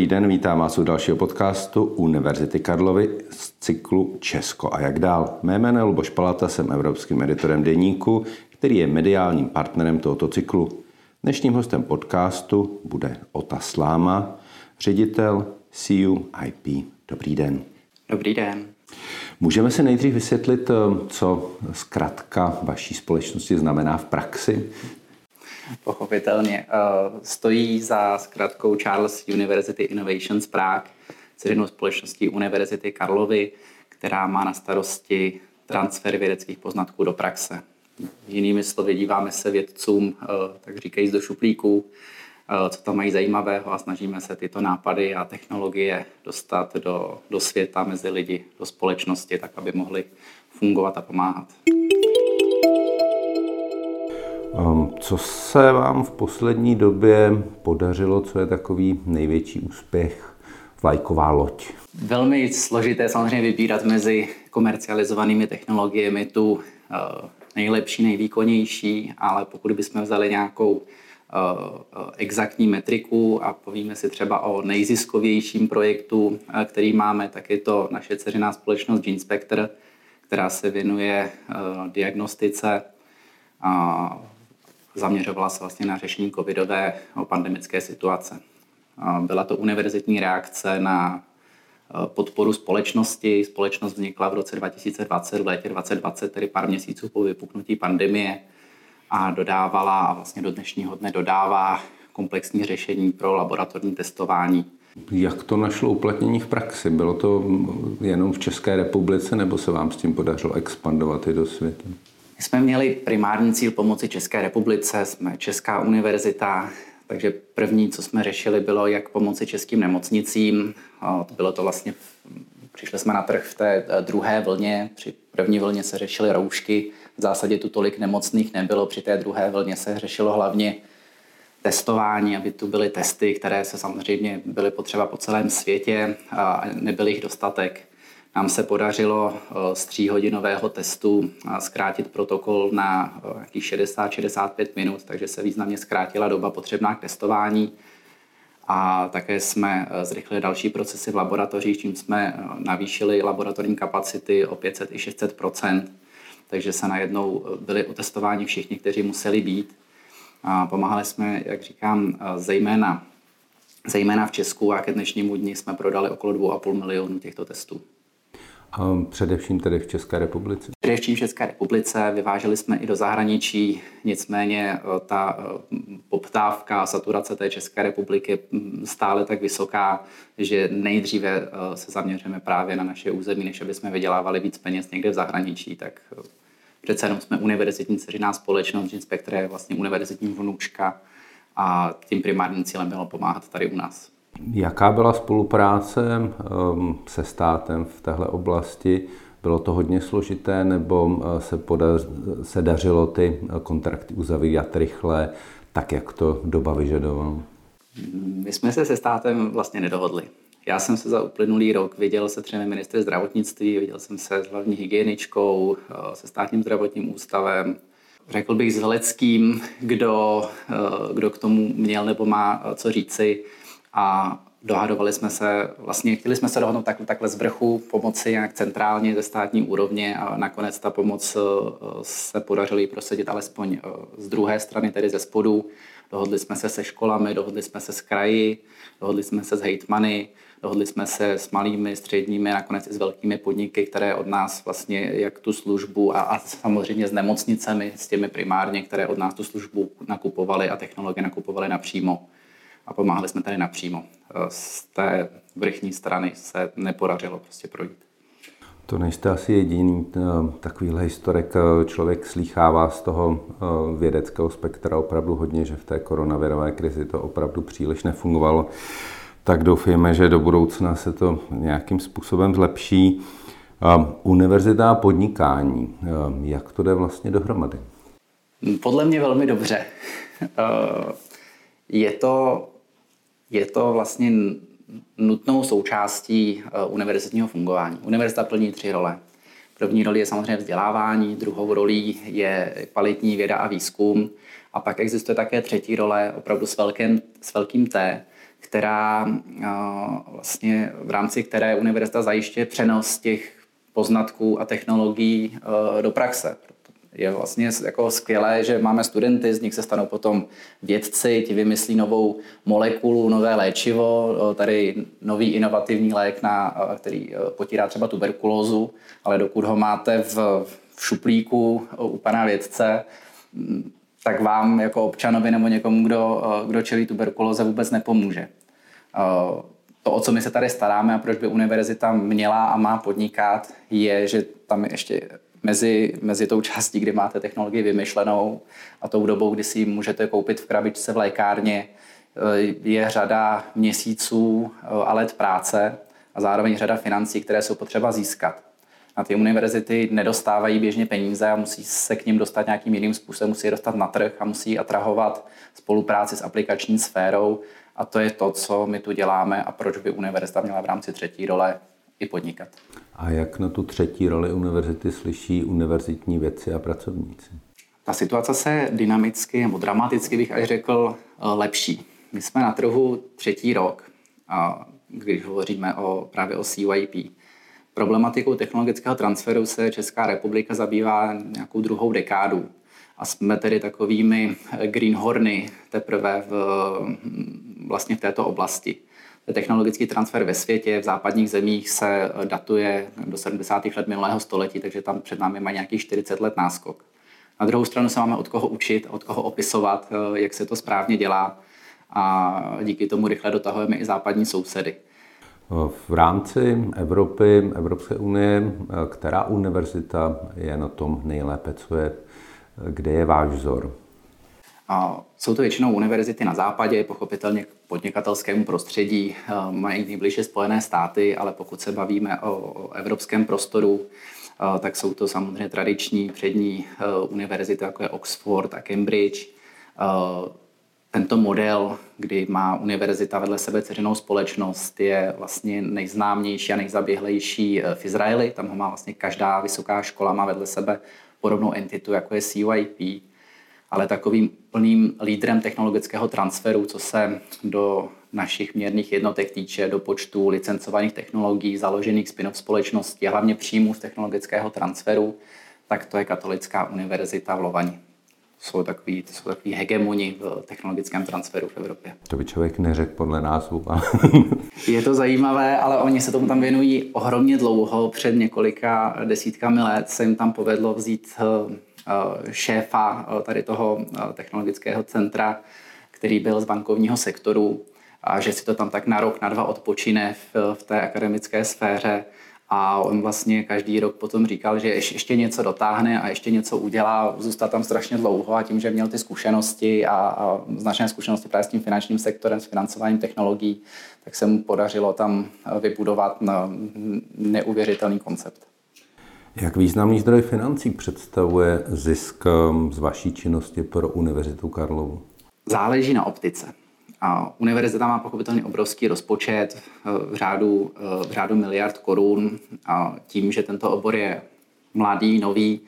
Dobrý den, vítám vás u dalšího podcastu Univerzity Karlovy z cyklu Česko a jak dál. Mé jméno je Luboš Palata, jsem evropským editorem Deníku, který je mediálním partnerem tohoto cyklu. Dnešním hostem podcastu bude Ota Sláma, ředitel CU IP. Dobrý den. Dobrý den. Můžeme si nejdřív vysvětlit, co zkrátka vaší společnosti znamená v praxi? Pochopitelně. Eh, stojí za zkratkou Charles University Innovations Prague, dceřinou společností Univerzity Karlovy, která má na starosti transfer vědeckých poznatků do praxe. Jinými slovy, díváme se vědcům, eh, tak říkají do šuplíků, eh, co tam mají zajímavého a snažíme se tyto nápady a technologie dostat do, do světa, mezi lidi, do společnosti, tak aby mohly fungovat a pomáhat. Ehm, co se vám v poslední době podařilo, co je takový největší úspěch, vlajková loď? Velmi složité samozřejmě vybírat mezi komercializovanými technologiemi tu eh, nejlepší, nejvýkonnější, ale pokud bychom vzali nějakou eh, exaktní metriku a povíme si třeba o nejziskovějším projektu, eh, který máme, tak je to naše dceřiná společnost GeneSpectre, která se věnuje diagnostice zaměřovala se vlastně na řešení covidové pandemické situace. Byla to univerzitní reakce na e, podporu společnosti. Společnost vznikla v roce 2020, v létě 2020, tedy pár měsíců po vypuknutí pandemie a dodávala a vlastně do dnešního dne dodává komplexní řešení pro laboratorní testování. Jak to našlo uplatnění v praxi? Bylo to jenom v České republice nebo se vám s tím podařilo expandovat i do světa? My jsme měli primární cíl pomoci České republice, jsme Česká univerzita, takže první, co jsme řešili, bylo, jak pomoci českým nemocnicím. Bylo to vlastně, přišli jsme na trh v té eh, druhé vlně, při první vlně se řešily roušky, v zásadě tu tolik nemocných nebylo, při té druhé vlně se řešilo hlavně testování, aby tu byly testy, které se samozřejmě byly potřeba po celém světě a nebyl jich dostatek. Nám se podařilo eh, z tříhodinového testu eh, zkrátit protokol na eh, nějakých 60-65 minut, takže se významně zkrátila doba potřebná k testování. A také jsme zrychlili další procesy v laboratořích, čím jsme navýšili laboratorní kapacity o 500 i 600% takže se najednou byli otestováni všichni, kteří museli být. A pomáhali jsme, jak říkám, zejména, zejména v Česku a ke dnešnímu dni jsme prodali okolo 2,5 milionu těchto testů. Především tedy v České republice? Především v České republice, vyváželi jsme i do zahraničí, nicméně eh, ta eh, poptávka, saturace té České republiky mm, stále tak vysoká, že nejdříve eh, se zaměříme právě na naše území, než aby jsme vydělávali víc peněz někde v zahraničí, tak přece jenom jsme univerzitní dceřiná společnost, Inspektor je vlastně univerzitní vnučka a tím primárním cílem bylo pomáhat tady u nás. Jaká byla spolupráce ehm, se státem v téhle oblasti? Bylo to hodně složité nebo eh, se, podař, se dařilo ty eh, kontrakty uzavírat rychle, tak jak to doba vyžadovala? My jsme se se státem vlastně nedohodli. Já jsem se za uplynulý rok viděl se třemi ministry zdravotnictví, viděl jsem se s hlavní hygieničkou, eh, se státním zdravotním ústavem, řekl bych s Veleckým, kdo, kdo k tomu měl nebo má co říci a dohadovali jsme se, vlastně chtěli jsme se dohodnout tak, takhle z vrchu, pomoci nějak centrálně ze státní úrovně a nakonec ta pomoc eh, se podařilo prosadit alespoň eh, z druhé strany, tedy ze spodu. Dohodli jsme se se školami, dohodli jsme se s kraji, dohodli jsme se s hejtmany, dohodli jsme se s malými, středními, nakonec i s velkými podniky, které od nás vlastně jak tu službu a, a samozřejmě s nemocnicemi, s těmi primárně, které od nás tu službu nakupovali a technologie nakupovali napřímo a pomáhali jsme tady napřímo. Eh, z té vrchní strany se nepodařilo prostě projít. To nejste asi jediný eh, takovýhle historik. Eh, člověk slýchává z toho vědeckého spektra opravdu hodně, že v té koronavirové krizi to opravdu příliš nefungovalo. Tak doufejme, že do budoucna se to nějakým způsobem zlepší. Univerzita a podnikání, jak to jde vlastně dohromady? Podle mě velmi dobře. Je to je to vlastně nutnou součástí eh, univerzitního fungování. Univerzita plní tři role. První roli je samozřejmě vzdělávání, druhou rolí je kvalitní věda a výzkum a pak existuje také třetí role, opravdu s, velkým, s velkým T, která vlastně v rámci které univerzita zajišťuje přenos těch poznatků a technologií do praxe je vlastně jako skvělé, že máme studenty, z nich se stanou potom vědci, ti vymyslí novou molekulu, nové léčivo, tady nový inovativní lék, na, který potírá třeba tuberkulózu, ale dokud ho máte v, v šuplíku u pana vědce, tak vám jako občanovi nebo někomu, kdo, kdo čelí tuberkulóze, vůbec nepomůže. To, o co my se tady staráme a proč by univerzita měla a má podnikat, je, že tam ještě mezi, mezi tou částí, kdy máte technologii vymyšlenou a tou dobou, kdy si ji můžete koupit v krabičce v lékárně, eh, je řada měsíců eh, a let práce a zároveň řada financí, které jsou potřeba získat. Na ty univerzity nedostávají běžně peníze a musí se k ním dostat nějakým jiným způsobem, musí je dostat na trh a musí atrahovat spolupráci s aplikační sférou a to je to, co my tu děláme a proč by univerzita měla v rámci třetí role i podnikat. A jak na tu třetí roli univerzity slyší univerzitní vědci a pracovníci? Ta situace se dynamicky nebo dramaticky bych až řekl lepší. My jsme na trhu třetí rok, když hovoříme o, právě o CYP. Problematikou technologického transferu se Česká republika zabývá nějakou druhou dekádu. A jsme tedy takovými greenhorny teprve v, vlastně v této oblasti technologický transfer ve světě, v západních zemích se datuje do 70. let minulého století, takže tam před námi má nějakých 40 let náskok. Na druhou stranu se máme od koho učit, od koho opisovat, eh, jak se to správně dělá a díky tomu rychle dotahujeme i západní sousedy. V rámci Evropy, Evropské unie, eh, která univerzita je na tom nejlépe, co je, kde je váš vzor? A jsou to většinou univerzity na západě, pochopitelně k podnikatelskému prostředí eh, mají nejbližší Spojené státy, ale pokud se bavíme o, o evropském prostoru, eh, tak jsou to samozřejmě tradiční přední eh, univerzity, jako je Oxford a Cambridge. Tento model, kdy má univerzita vedle sebe ceřinou společnost, je vlastně nejznámější a nejzaběhlejší v Izraeli. Tam ho má vlastně každá vysoká škola, má vedle sebe podobnou entitu, jako je CYP ale takovým plným lídrem technologického transferu, co se do našich měrných jednotek týče, do počtu licencovaných technologií, založených spin-off společností a hlavně příjmů z technologického transferu, tak to je Katolická univerzita v Lovani. Jsou takový, to jsou takový hegemoni v technologickém transferu v Evropě. To by člověk neřekl podle názvu. Ale... je to zajímavé, ale oni se tomu tam věnují ohromně dlouho. Před několika desítkami let se jim tam povedlo vzít eh, šéfa eh, tady toho eh, technologického centra, který byl z bankovního sektoru a že si to tam tak na rok, na dva odpočine v, v té akademické sféře a on vlastně každý rok potom říkal, že ještě něco dotáhne a ještě něco udělá, zůstal tam strašně dlouho a tím, že měl ty zkušenosti a, a značné zkušenosti právě s tím finančním sektorem, s financováním technologií, tak se mu podařilo tam vybudovat neuvěřitelný koncept. Jak významný zdroj financí představuje zisk um, z vaší činnosti pro Univerzitu Karlovu? Záleží na optice. A univerzita má pochopitelně obrovský rozpočet uh, v řádu, uh, v řádu miliard korun. A tím, že tento obor je mladý, nový,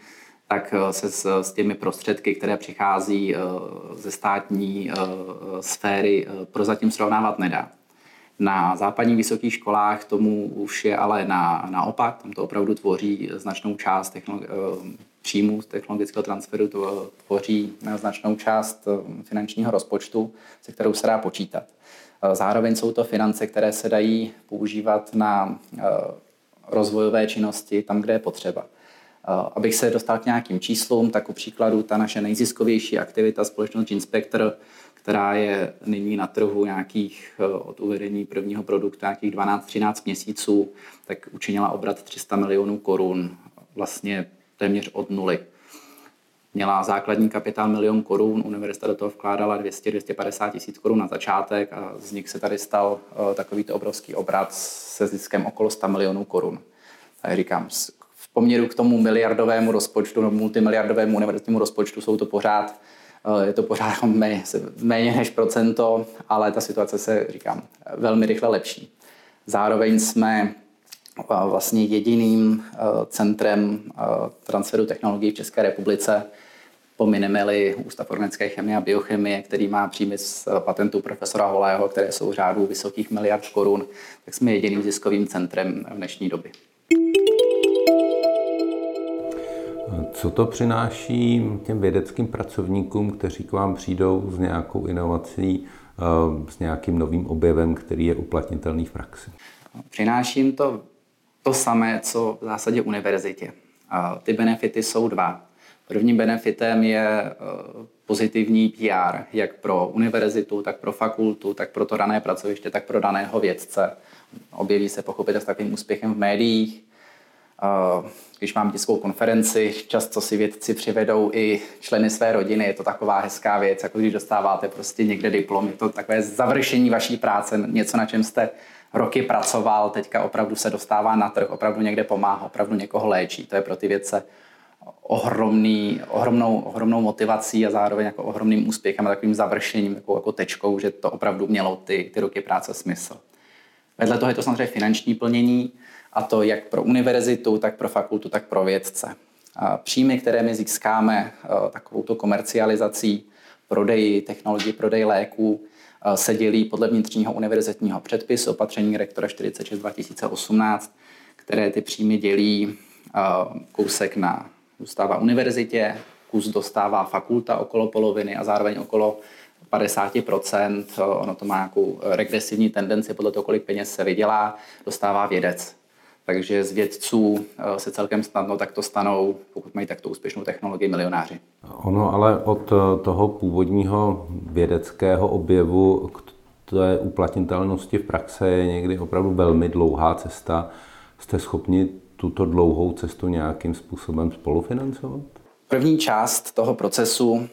tak uh, se s, s těmi prostředky, které přichází ze státní sféry, prozatím srovnávat nedá. Na západních vysokých školách tomu už je ale na, naopak, tam to opravdu tvoří značnou část technolo- eh, příjmů z technologického transferu, to tvoří značnou část eh, finančního rozpočtu, se kterou se dá počítat. Eh, zároveň jsou to finance, které se dají používat na rozvojové činnosti tam, kde je potřeba. Abych se dostal k nějakým číslům, tak u příkladu ta naše nejziskovější aktivita společnost Inspector která je nyní na trhu nějakých eh, od uvedení prvního produktu nějakých 12-13 měsíců, tak učinila obrat 300 milionů korun vlastně téměř od nuly. Měla základní kapitál milion korun, univerzita do toho vkládala 200-250 tisíc korun na začátek a z nich se tady stal uh, takovýto obrovský obrat se ziskem okolo 100 milionů korun. Tak říkám, v poměru k tomu miliardovému rozpočtu, nebo multimiliardovému univerzitnímu rozpočtu jsou to pořád Eh, je to pořád méně, méně než procento, ale ta situace se, říkám, velmi rychle lepší. Zároveň jsme eh, vlastně jediným eh, centrem transferu technologií v České republice. pomineme-li Ústav organické chemie a biochemie, který má příjmy z patentu profesora Holého, které jsou řádu vysokých miliard korun, tak jsme jediným ziskovým centrem v dnešní době. Co to přináší těm vědeckým pracovníkům, kteří k vám přijdou s nějakou inovací, eh, s nějakým novým objevem, který je uplatnitelný v praxi? Přináší jim to to samé, co v zásadě univerzitě. Ty benefity jsou dva. Prvním benefitem je eh, pozitivní PR, jak pro univerzitu, tak pro fakultu, tak pro to dané pracoviště, tak pro daného vědce. Objeví se pochopitelně s takovým úspěchem v médiích. Eh, když mám tiskovou konferenci, často si vědci přivedou i členy své rodiny. Je to taková hezká věc, jako když dostáváte prostě někde diplom. Je to takové završení vaší práce, něco, na čem jste roky pracoval, teďka opravdu se dostává na trh, opravdu někde pomáhá, opravdu někoho léčí. To je pro ty vědce ohromný, ohromnou, ohromnou motivací a zároveň jako ohromným úspěchem a takovým završením, takovou jako tečkou, že to opravdu mělo ty, ty roky práce smysl. Vedle toho je to samozřejmě finanční plnění, a to jak pro univerzitu, tak pro fakultu, tak pro vědce. Příjmy, které my získáme e, takovou komercializací, prodeji technologií, prodej léků, e, se dělí podle vnitřního univerzitního předpisu opatření rektora 46 2018, které ty příjmy dělí e, kousek na dostává univerzitě, kus dostává fakulta okolo poloviny a zároveň okolo 50%, ono to má nějakou regresivní tendenci podle toho, kolik peněz se vydělá, dostává vědec. Takže z vědců eh, se celkem snadno takto stanou, pokud mají takto úspěšnou technologii, milionáři. Ono ale od eh, toho původního vědeckého objevu k té uplatnitelnosti v praxe je někdy opravdu velmi dlouhá cesta. Jste schopni tuto dlouhou cestu nějakým způsobem spolufinancovat? První část toho procesu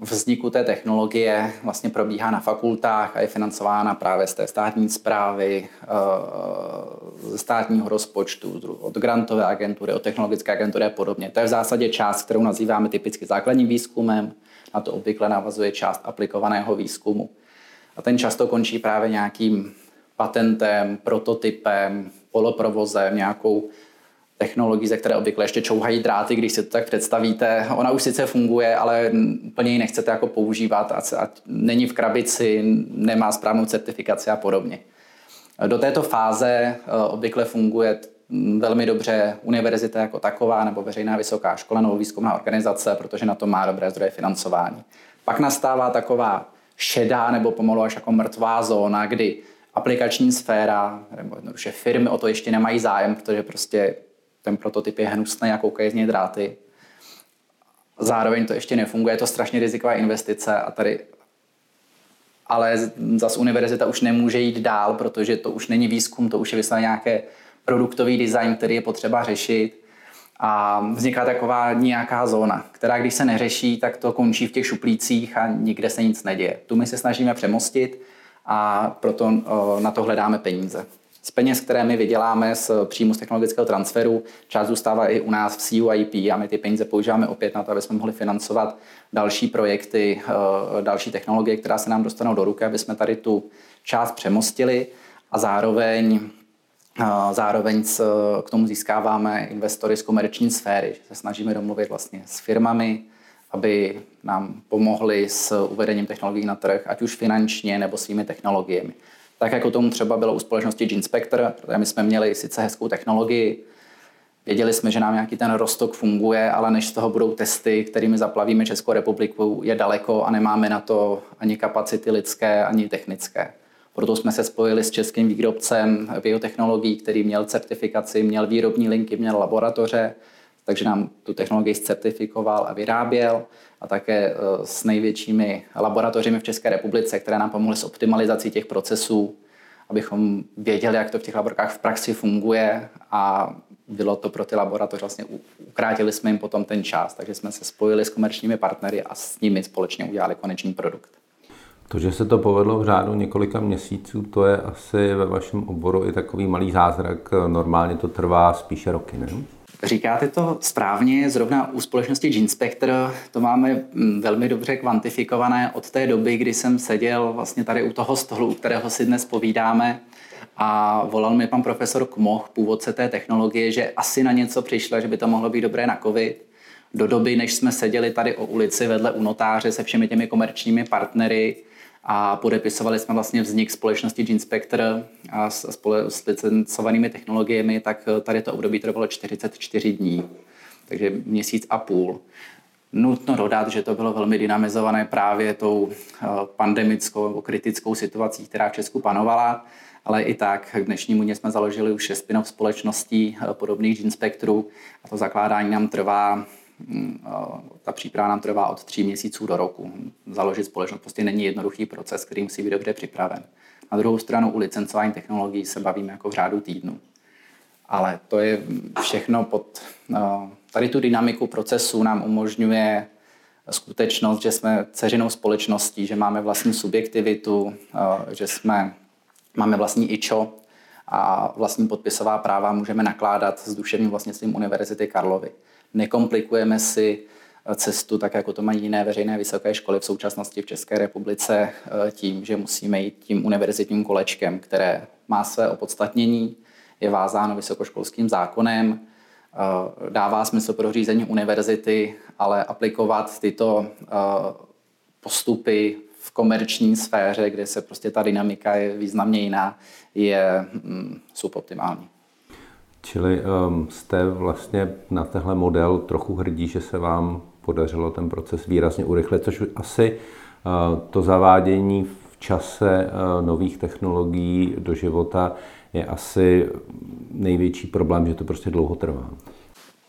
vzniku té technologie vlastně probíhá na fakultách a je financována právě z té státní zprávy, ze státního rozpočtu, od grantové agentury, od technologické agentury a podobně. To je v zásadě část, kterou nazýváme typicky základním výzkumem. Na to obvykle navazuje část aplikovaného výzkumu. A ten často končí právě nějakým patentem, prototypem, poloprovozem, nějakou technologií, ze které obvykle ještě čouhají dráty, když si to tak představíte. Ona už sice funguje, ale úplně ji nechcete jako používat a, a není v krabici, nemá správnou certifikaci a podobně. Do této fáze eh, obvykle funguje velmi dobře univerzita jako taková nebo veřejná vysoká škola nebo výzkumná organizace, protože na to má dobré zdroje financování. Pak nastává taková šedá nebo pomalu až jako mrtvá zóna, kdy aplikační sféra nebo jednoduše firmy o to ještě nemají zájem, protože prostě ten prototyp je hnusný a koukají z něj dráty. Zároveň to ještě nefunguje, je to strašně riziková investice a tady ale zase univerzita už nemůže jít dál, protože to už není výzkum, to už je vysloveně nějaké produktový design, který je potřeba řešit. A vzniká taková nějaká zóna, která když se neřeší, tak to končí v těch šuplících a nikde se nic neděje. Tu my se snažíme přemostit a proto na to hledáme peníze. Z peněz, které my vyděláme z příjmu z technologického transferu, část zůstává i u nás v CUIP a my ty peníze používáme opět na to, aby jsme mohli financovat další projekty, eh, další technologie, která se nám dostanou do ruky, aby jsme tady tu část přemostili. A zároveň eh, Zároveň k tomu získáváme investory z komerční sféry, že se snažíme domluvit vlastně s firmami, aby nám pomohli s uvedením technologií na trh, ať už finančně nebo svými technologiemi tak jako tomu třeba bylo u společnosti Gene Spectre, protože my jsme měli sice hezkou technologii, věděli jsme, že nám nějaký ten rostok funguje, ale než z toho budou testy, kterými zaplavíme Českou republiku, je daleko a nemáme na to ani kapacity lidské, ani technické. Proto jsme se spojili s českým výrobcem biotechnologií, který měl certifikaci, měl výrobní linky, měl laboratoře, takže nám tu technologii certifikoval a vyráběl a také eh, s největšími laboratořemi v České republice, které nám pomohly s optimalizací těch procesů, abychom věděli, jak to v těch laborkách v praxi funguje a bylo to pro ty laboratoře, vlastně ukrátili jsme jim potom ten čas, takže jsme se spojili s komerčními partnery a s nimi společně udělali konečný produkt. To, že se to povedlo v řádu několika měsíců, to je asi ve vašem oboru i takový malý zázrak. Normálně to trvá spíše roky, ne? Říkáte to správně, zrovna u společnosti Genspector to máme mm, velmi dobře kvantifikované od té doby, kdy jsem seděl vlastně tady u toho stolu, u kterého si dnes povídáme a volal mi pan profesor Kmoch, původce té technologie, že asi na něco přišla, že by to mohlo být dobré na COVID. do doby, než jsme seděli tady o ulici vedle u notáře se všemi těmi komerčními partnery a podepisovali jsme vlastně vznik společnosti Genspector a s, spole, s licencovanými technologiemi, tak tady to období trvalo 44 dní, takže měsíc a půl. Nutno dodat, že to bylo velmi dynamizované právě tou eh, pandemickou nebo kritickou situací, která v Česku panovala, ale i tak k dnešnímu dně jsme založili už šest společností eh, podobných Gene Spectru a to zakládání nám trvá eh, ta příprava nám trvá od tří měsíců do roku. Založit společnost prostě není jednoduchý proces, který musí být dobře připraven. Na druhou stranu u licencování technologií se bavíme jako v řádu týdnu. Ale to je všechno pod Tady tu dynamiku procesu nám umožňuje skutečnost, že jsme ceřinou společností, že máme vlastní subjektivitu, eh, že jsme, máme vlastní IČO a vlastní podpisová práva můžeme nakládat s duševním vlastnictvím Univerzity Karlovy. Nekomplikujeme si eh, cestu, tak jako to mají jiné veřejné vysoké školy v současnosti v České republice, eh, tím, že musíme jít tím univerzitním kolečkem, které má své opodstatnění, je vázáno vysokoškolským zákonem, Eh, dává smysl pro řízení univerzity, ale aplikovat tyto postupy v komerční sféře, kde se prostě ta dynamika je významně jiná, je mm, suboptimální. Čili um, jste vlastně na tenhle model trochu hrdí, že se vám podařilo ten proces výrazně urychlit, což asi uh, to zavádění v čase uh, nových technologií do života je asi největší problém, že to prostě dlouho trvá.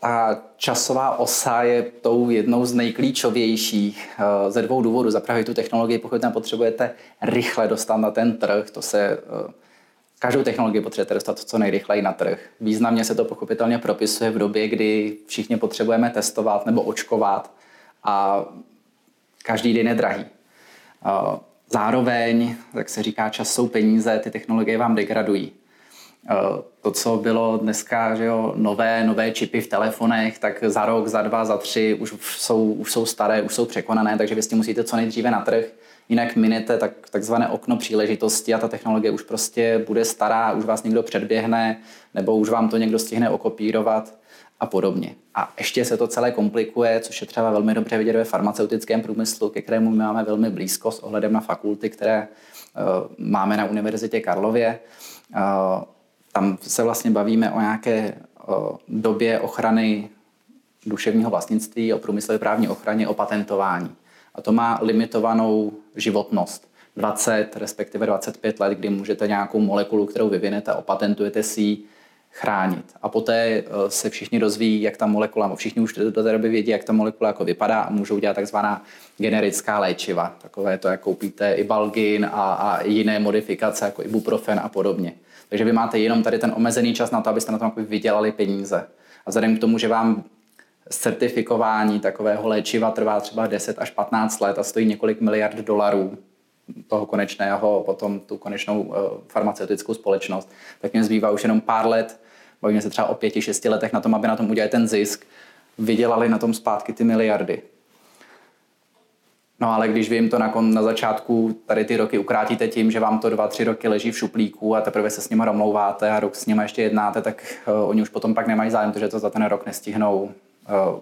Ta časová osa je tou jednou z nejklíčovějších eh, ze dvou důvodů. Za prvé tu technologii, pokud tam potřebujete rychle dostat na ten trh, to se každou technologii potřebujete dostat co nejrychleji na trh. Významně se to pochopitelně propisuje v době, kdy všichni potřebujeme testovat nebo očkovat a každý den je drahý. Zároveň, jak se říká, čas jsou peníze, ty technologie vám degradují. To, co bylo dneska že jo, nové, nové čipy v telefonech, tak za rok, za dva, za tři už jsou, už jsou staré, už jsou překonané, takže vy s tím musíte co nejdříve na trh. Jinak minete tak, takzvané okno příležitosti a ta technologie už prostě bude stará, už vás někdo předběhne, nebo už vám to někdo stihne okopírovat a podobně. A ještě se to celé komplikuje, což je třeba velmi dobře vidět ve farmaceutickém průmyslu, ke kterému my máme velmi blízko s ohledem na fakulty, které uh, máme na Univerzitě Karlově. Uh, tam se vlastně bavíme o nějaké o době ochrany duševního vlastnictví, o průmyslové právní ochraně, o patentování. A to má limitovanou životnost. 20, respektive 25 let, kdy můžete nějakou molekulu, kterou vyvinete, opatentujete si ji, chránit. A poté e, se všichni dozví, jak ta molekula, všichni už do té doby vědí, jak ta molekula jako vypadá a můžou dělat takzvaná generická léčiva. Takové to, jak koupíte i balgin a, a jiné modifikace, jako ibuprofen a podobně. Takže vy máte jenom tady ten omezený čas na to, abyste na tom vydělali peníze. A vzhledem k tomu, že vám certifikování takového léčiva trvá třeba 10 až 15 let a stojí několik miliard dolarů, toho konečného, potom tu konečnou uh, farmaceutickou společnost, tak mě zbývá už jenom pár let, bavíme se třeba o pěti, šesti letech na tom, aby na tom udělali ten zisk, vydělali na tom zpátky ty miliardy. No ale když vy jim to na, na začátku tady ty roky ukrátíte tím, že vám to dva, tři roky leží v šuplíku a teprve se s nimi domlouváte a rok s nimi ještě jednáte, tak uh, oni už potom pak nemají zájem, protože to za ten rok nestihnou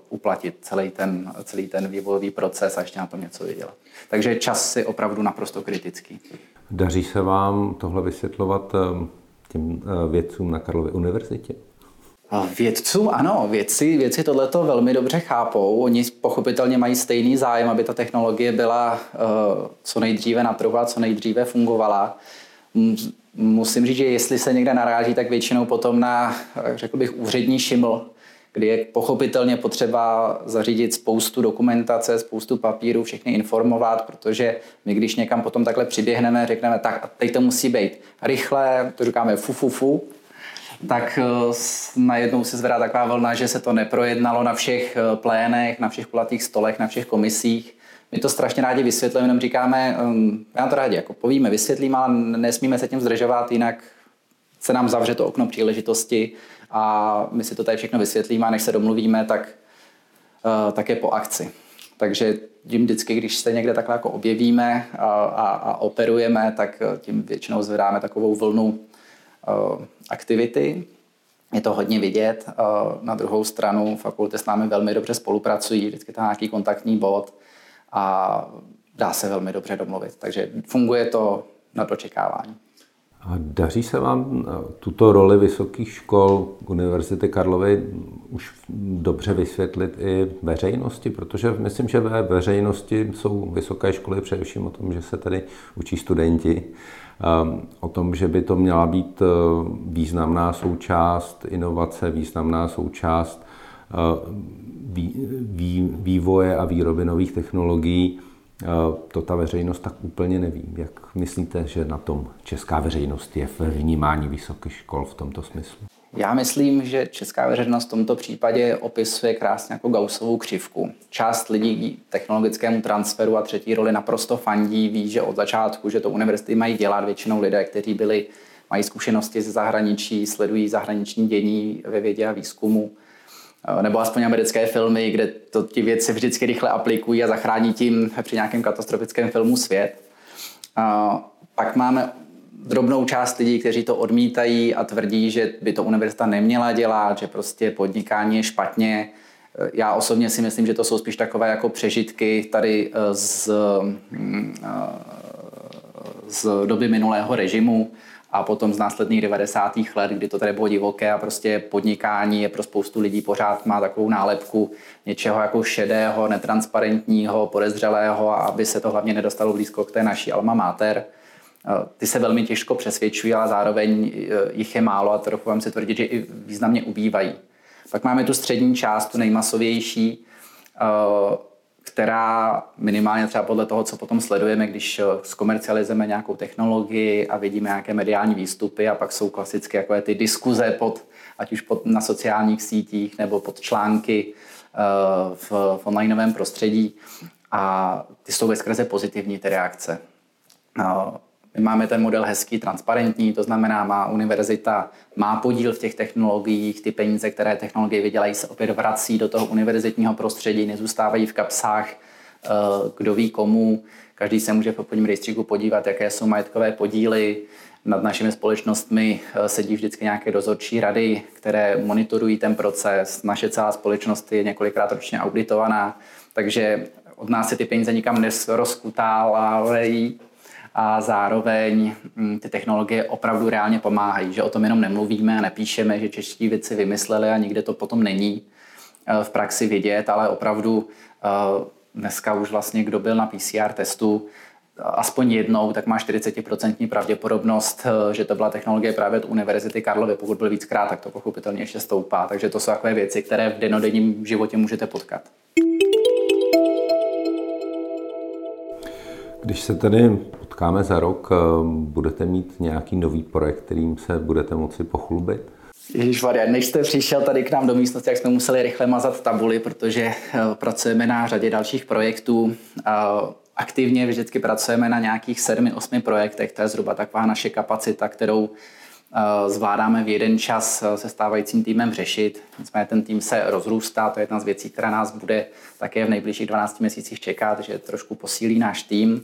uplatit celý ten, celý ten vývojový proces a ještě na tom něco vydělat. Takže čas je opravdu naprosto kritický. Daří se vám tohle vysvětlovat eh, těm vědcům na Karlově univerzitě? Vědcům ano, vědci, vědci tohleto velmi dobře chápou. Oni pochopitelně mají stejný zájem, aby ta technologie byla co nejdříve na trhu a co nejdříve fungovala. Musím říct, že jestli se někde naráží, tak většinou potom na, řekl bych, úřední šiml, kdy je pochopitelně potřeba zařídit spoustu dokumentace, spoustu papíru, všechny informovat, protože my když někam potom takhle přiběhneme, řekneme, tak a teď to musí být rychle, to říkáme fu, fu, fu tak eh, najednou se zvedá taková vlna, že se to neprojednalo na všech eh, plénech, na všech kulatých stolech, na všech komisích. My to strašně rádi vysvětlujeme, jenom říkáme, um, já to rádi jako povíme, vysvětlíme, ale nesmíme se tím zdržovat, jinak se nám zavře to okno příležitosti a my si to tady všechno vysvětlíme a než se domluvíme, tak, uh, tak je po akci. Takže tím vždycky, když se někde takhle jako objevíme a, a, a operujeme, tak tím většinou zvedáme takovou vlnu aktivity. je to hodně vidět. Na druhou stranu fakulty s námi velmi dobře spolupracují, vždycky tam nějaký kontaktní bod a dá se velmi dobře domluvit. Takže funguje to na dočekávání. A daří se vám eh, tuto roli vysokých škol Univerzity Karlovy už dobře vysvětlit i veřejnosti? Protože myslím, že ve veřejnosti jsou vysoké školy především o tom, že se tady učí studenti, ehm, o tom, že by to měla být eh, významná součást inovace, významná součást eh, vývoje a výroby nových technologií to ta veřejnost tak úplně neví. Jak myslíte, že na tom česká veřejnost je v vnímání vysokých škol v tomto smyslu? Já myslím, že česká veřejnost v tomto případě opisuje krásně jako Gaussovou křivku. Část lidí technologickému transferu a třetí roli naprosto fandí, ví, že od začátku, že to univerzity mají dělat většinou lidé, kteří byli, mají zkušenosti ze zahraničí, sledují zahraniční dění ve vědě a výzkumu Eh, nebo aspoň americké filmy, kde to ti věci vždycky rychle aplikují a zachrání tím při nějakém katastrofickém filmu svět. A pak máme drobnou část lidí, kteří to odmítají a tvrdí, že by to univerzita neměla dělat, že prostě podnikání je špatně. Eh, já osobně si myslím, že to jsou spíš takové jako přežitky tady eh, z, mm, z doby minulého režimu, a potom z následných 90. let, kdy to tady bylo divoké a prostě podnikání je pro spoustu lidí pořád má takovou nálepku něčeho jako šedého, netransparentního, podezřelého a aby se to hlavně nedostalo blízko k té naší alma mater. Eh, ty se velmi těžko přesvědčují, ale zároveň eh, jich je málo a trochu vám si tvrdit, že i významně ubývají. Pak máme tu střední část, tu nejmasovější, eh, která minimálně třeba podle toho, co potom sledujeme, když eh, zkomercializujeme nějakou technologii a vidíme nějaké mediální výstupy a pak jsou klasické jako ty diskuze pod, ať už pod, na sociálních sítích nebo pod články uh, v, v onlineovém prostředí a ty jsou ve skrze pozitivní ty reakce. Uh, my máme ten model hezký, transparentní, to znamená, má univerzita má podíl v těch technologiích, ty peníze, které technologie vydělají, se opět vrací do toho univerzitního prostředí, nezůstávají v kapsách, eh, kdo ví komu. Každý se může v obchodním rejstříku podívat, jaké jsou majetkové podíly. Nad našimi společnostmi eh, sedí vždycky nějaké dozorčí rady, které monitorují ten proces. Naše celá společnost je několikrát ročně auditovaná, takže od nás se ty peníze nikam nerozkutávají, a zároveň mm, ty technologie opravdu reálně pomáhají, že o tom jenom nemluvíme a nepíšeme, že čeští věci vymysleli a nikde to potom není eh, v praxi vidět, ale opravdu eh, dneska už vlastně, kdo byl na PCR testu, aspoň jednou, tak má 40% pravděpodobnost, eh, že to byla technologie právě od Univerzity Karlovy. Pokud byl víckrát, tak to pochopitelně ještě stoupá. Takže to jsou takové věci, které v denodenním životě můžete potkat. Když se tedy potkáme za rok, eh, budete mít nějaký nový projekt, kterým se budete moci pochlubit? Ježíš Maria, než jste přišel tady k nám do místnosti, jak jsme museli rychle mazat tabuly, protože eh, pracujeme na řadě dalších projektů. Aktivně vždycky pracujeme na nějakých sedmi, osmi projektech, to je zhruba taková naše kapacita, kterou eh, zvládáme v jeden čas se stávajícím týmem řešit. Nicméně ten tým se rozrůstá, to je jedna z věcí, která nás bude také v nejbližších 12 měsících čekat, že trošku posílí náš tým.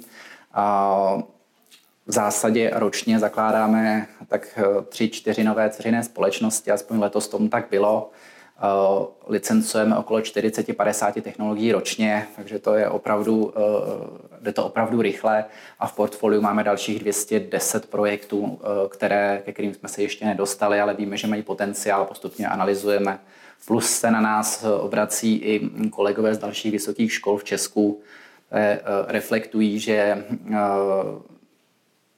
V zásadě ročně zakládáme tak eh, tři, čtyři nové ceřiné společnosti, aspoň letos tomu tak bylo. Eh, licencujeme okolo 40-50 technologií ročně, takže to je opravdu, eh, jde to opravdu rychle a v portfoliu máme dalších 210 projektů, které, ke kterým jsme se ještě nedostali, ale víme, že mají potenciál, postupně analyzujeme. Plus se na nás obrací i kolegové z dalších vysokých škol v Česku, reflektují, že, eh,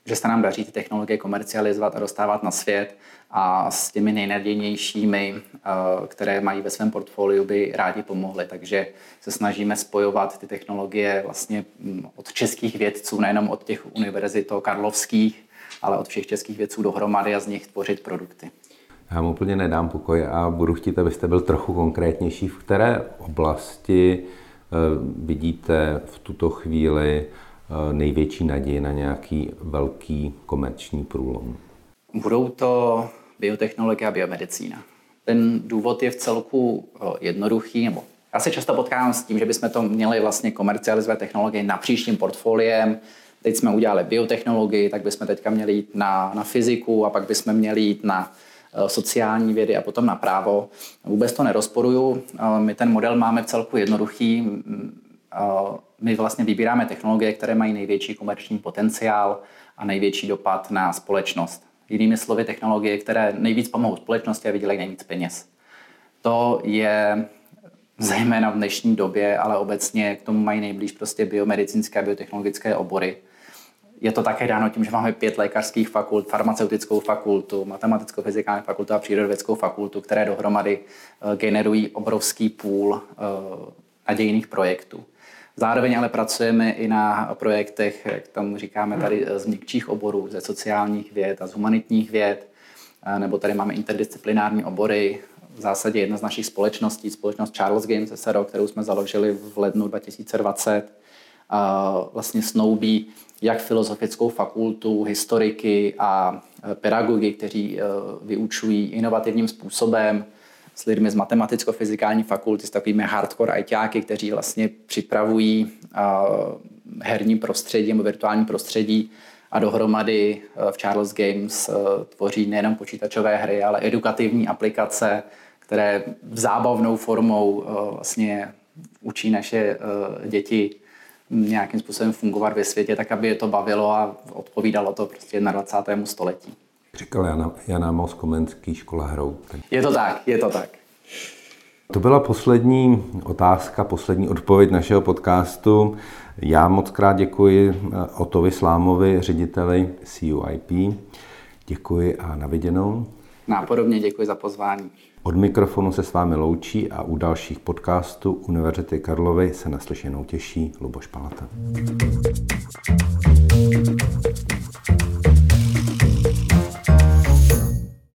že se nám daří ty technologie komercializovat a dostávat na svět a s těmi nejnadějnějšími, eh, které mají ve svém portfoliu, by rádi pomohli. Takže se snažíme spojovat ty technologie vlastně hm, od českých vědců, nejenom od těch univerzit karlovských, ale od všech českých vědců dohromady a z nich tvořit produkty. Já mu úplně nedám pokoj a budu chtít, abyste byl trochu konkrétnější. V které oblasti Eh, vidíte v tuto chvíli eh, největší naději na nějaký velký komerční průlom? Budou to biotechnologie a biomedicína. Ten důvod je v celku eh, jednoduchý, nebo já se často potkávám s tím, že bychom to měli vlastně komercializovat technologie na příštím portfoliem. Teď jsme udělali biotechnologii, tak bychom teďka měli jít na, na fyziku a pak bychom měli jít na sociální vědy a potom na právo. Vůbec to nerozporuju. My ten model máme v celku jednoduchý. My vlastně vybíráme technologie, které mají největší komerční potenciál a největší dopad na společnost. Jinými slovy, technologie, které nejvíc pomohou společnosti a vydělají nejvíc peněz. To je zejména v dnešní době, ale obecně k tomu mají nejblíž prostě biomedicínské a biotechnologické obory. Je to také dáno tím, že máme pět lékařských fakult, farmaceutickou fakultu, matematickou fyzikální fakultu a přírodovědeckou fakultu, které dohromady eh, generují obrovský půl eh, nadějných projektů. Zároveň ale pracujeme i na projektech, jak tomu říkáme tady, z měkčích oborů, ze sociálních věd a z humanitních věd, eh, nebo tady máme interdisciplinární obory, v zásadě jedna z našich společností, společnost Charles Games SRO, kterou jsme založili v lednu 2020, vlastně snoubí jak filozofickou fakultu, historiky a e, pedagogy, kteří e, vyučují inovativním způsobem s lidmi z matematicko-fyzikální fakulty, s takovými hardcore ajťáky, kteří vlastně připravují herní prostředí nebo virtuální prostředí a dohromady e, v Charles Games tvoří nejenom počítačové hry, ale edukativní aplikace, které zábavnou formou vlastně učí naše děti nějakým způsobem fungovat ve světě, tak aby je to bavilo a odpovídalo to prostě 21. století. Říkal Jana, Jana Mos Komenský, škola hrou. Je to tak, je to tak. To byla poslední otázka, poslední odpověď našeho podcastu. Já moc krát děkuji eh, Otovi Slámovi, řediteli CUIP. Děkuji a naviděnou. Nápodobně děkuji za pozvání. Od mikrofonu se s vámi loučí a u dalších podcastů Univerzity Karlovy se naslyšenou těší Luboš Palata.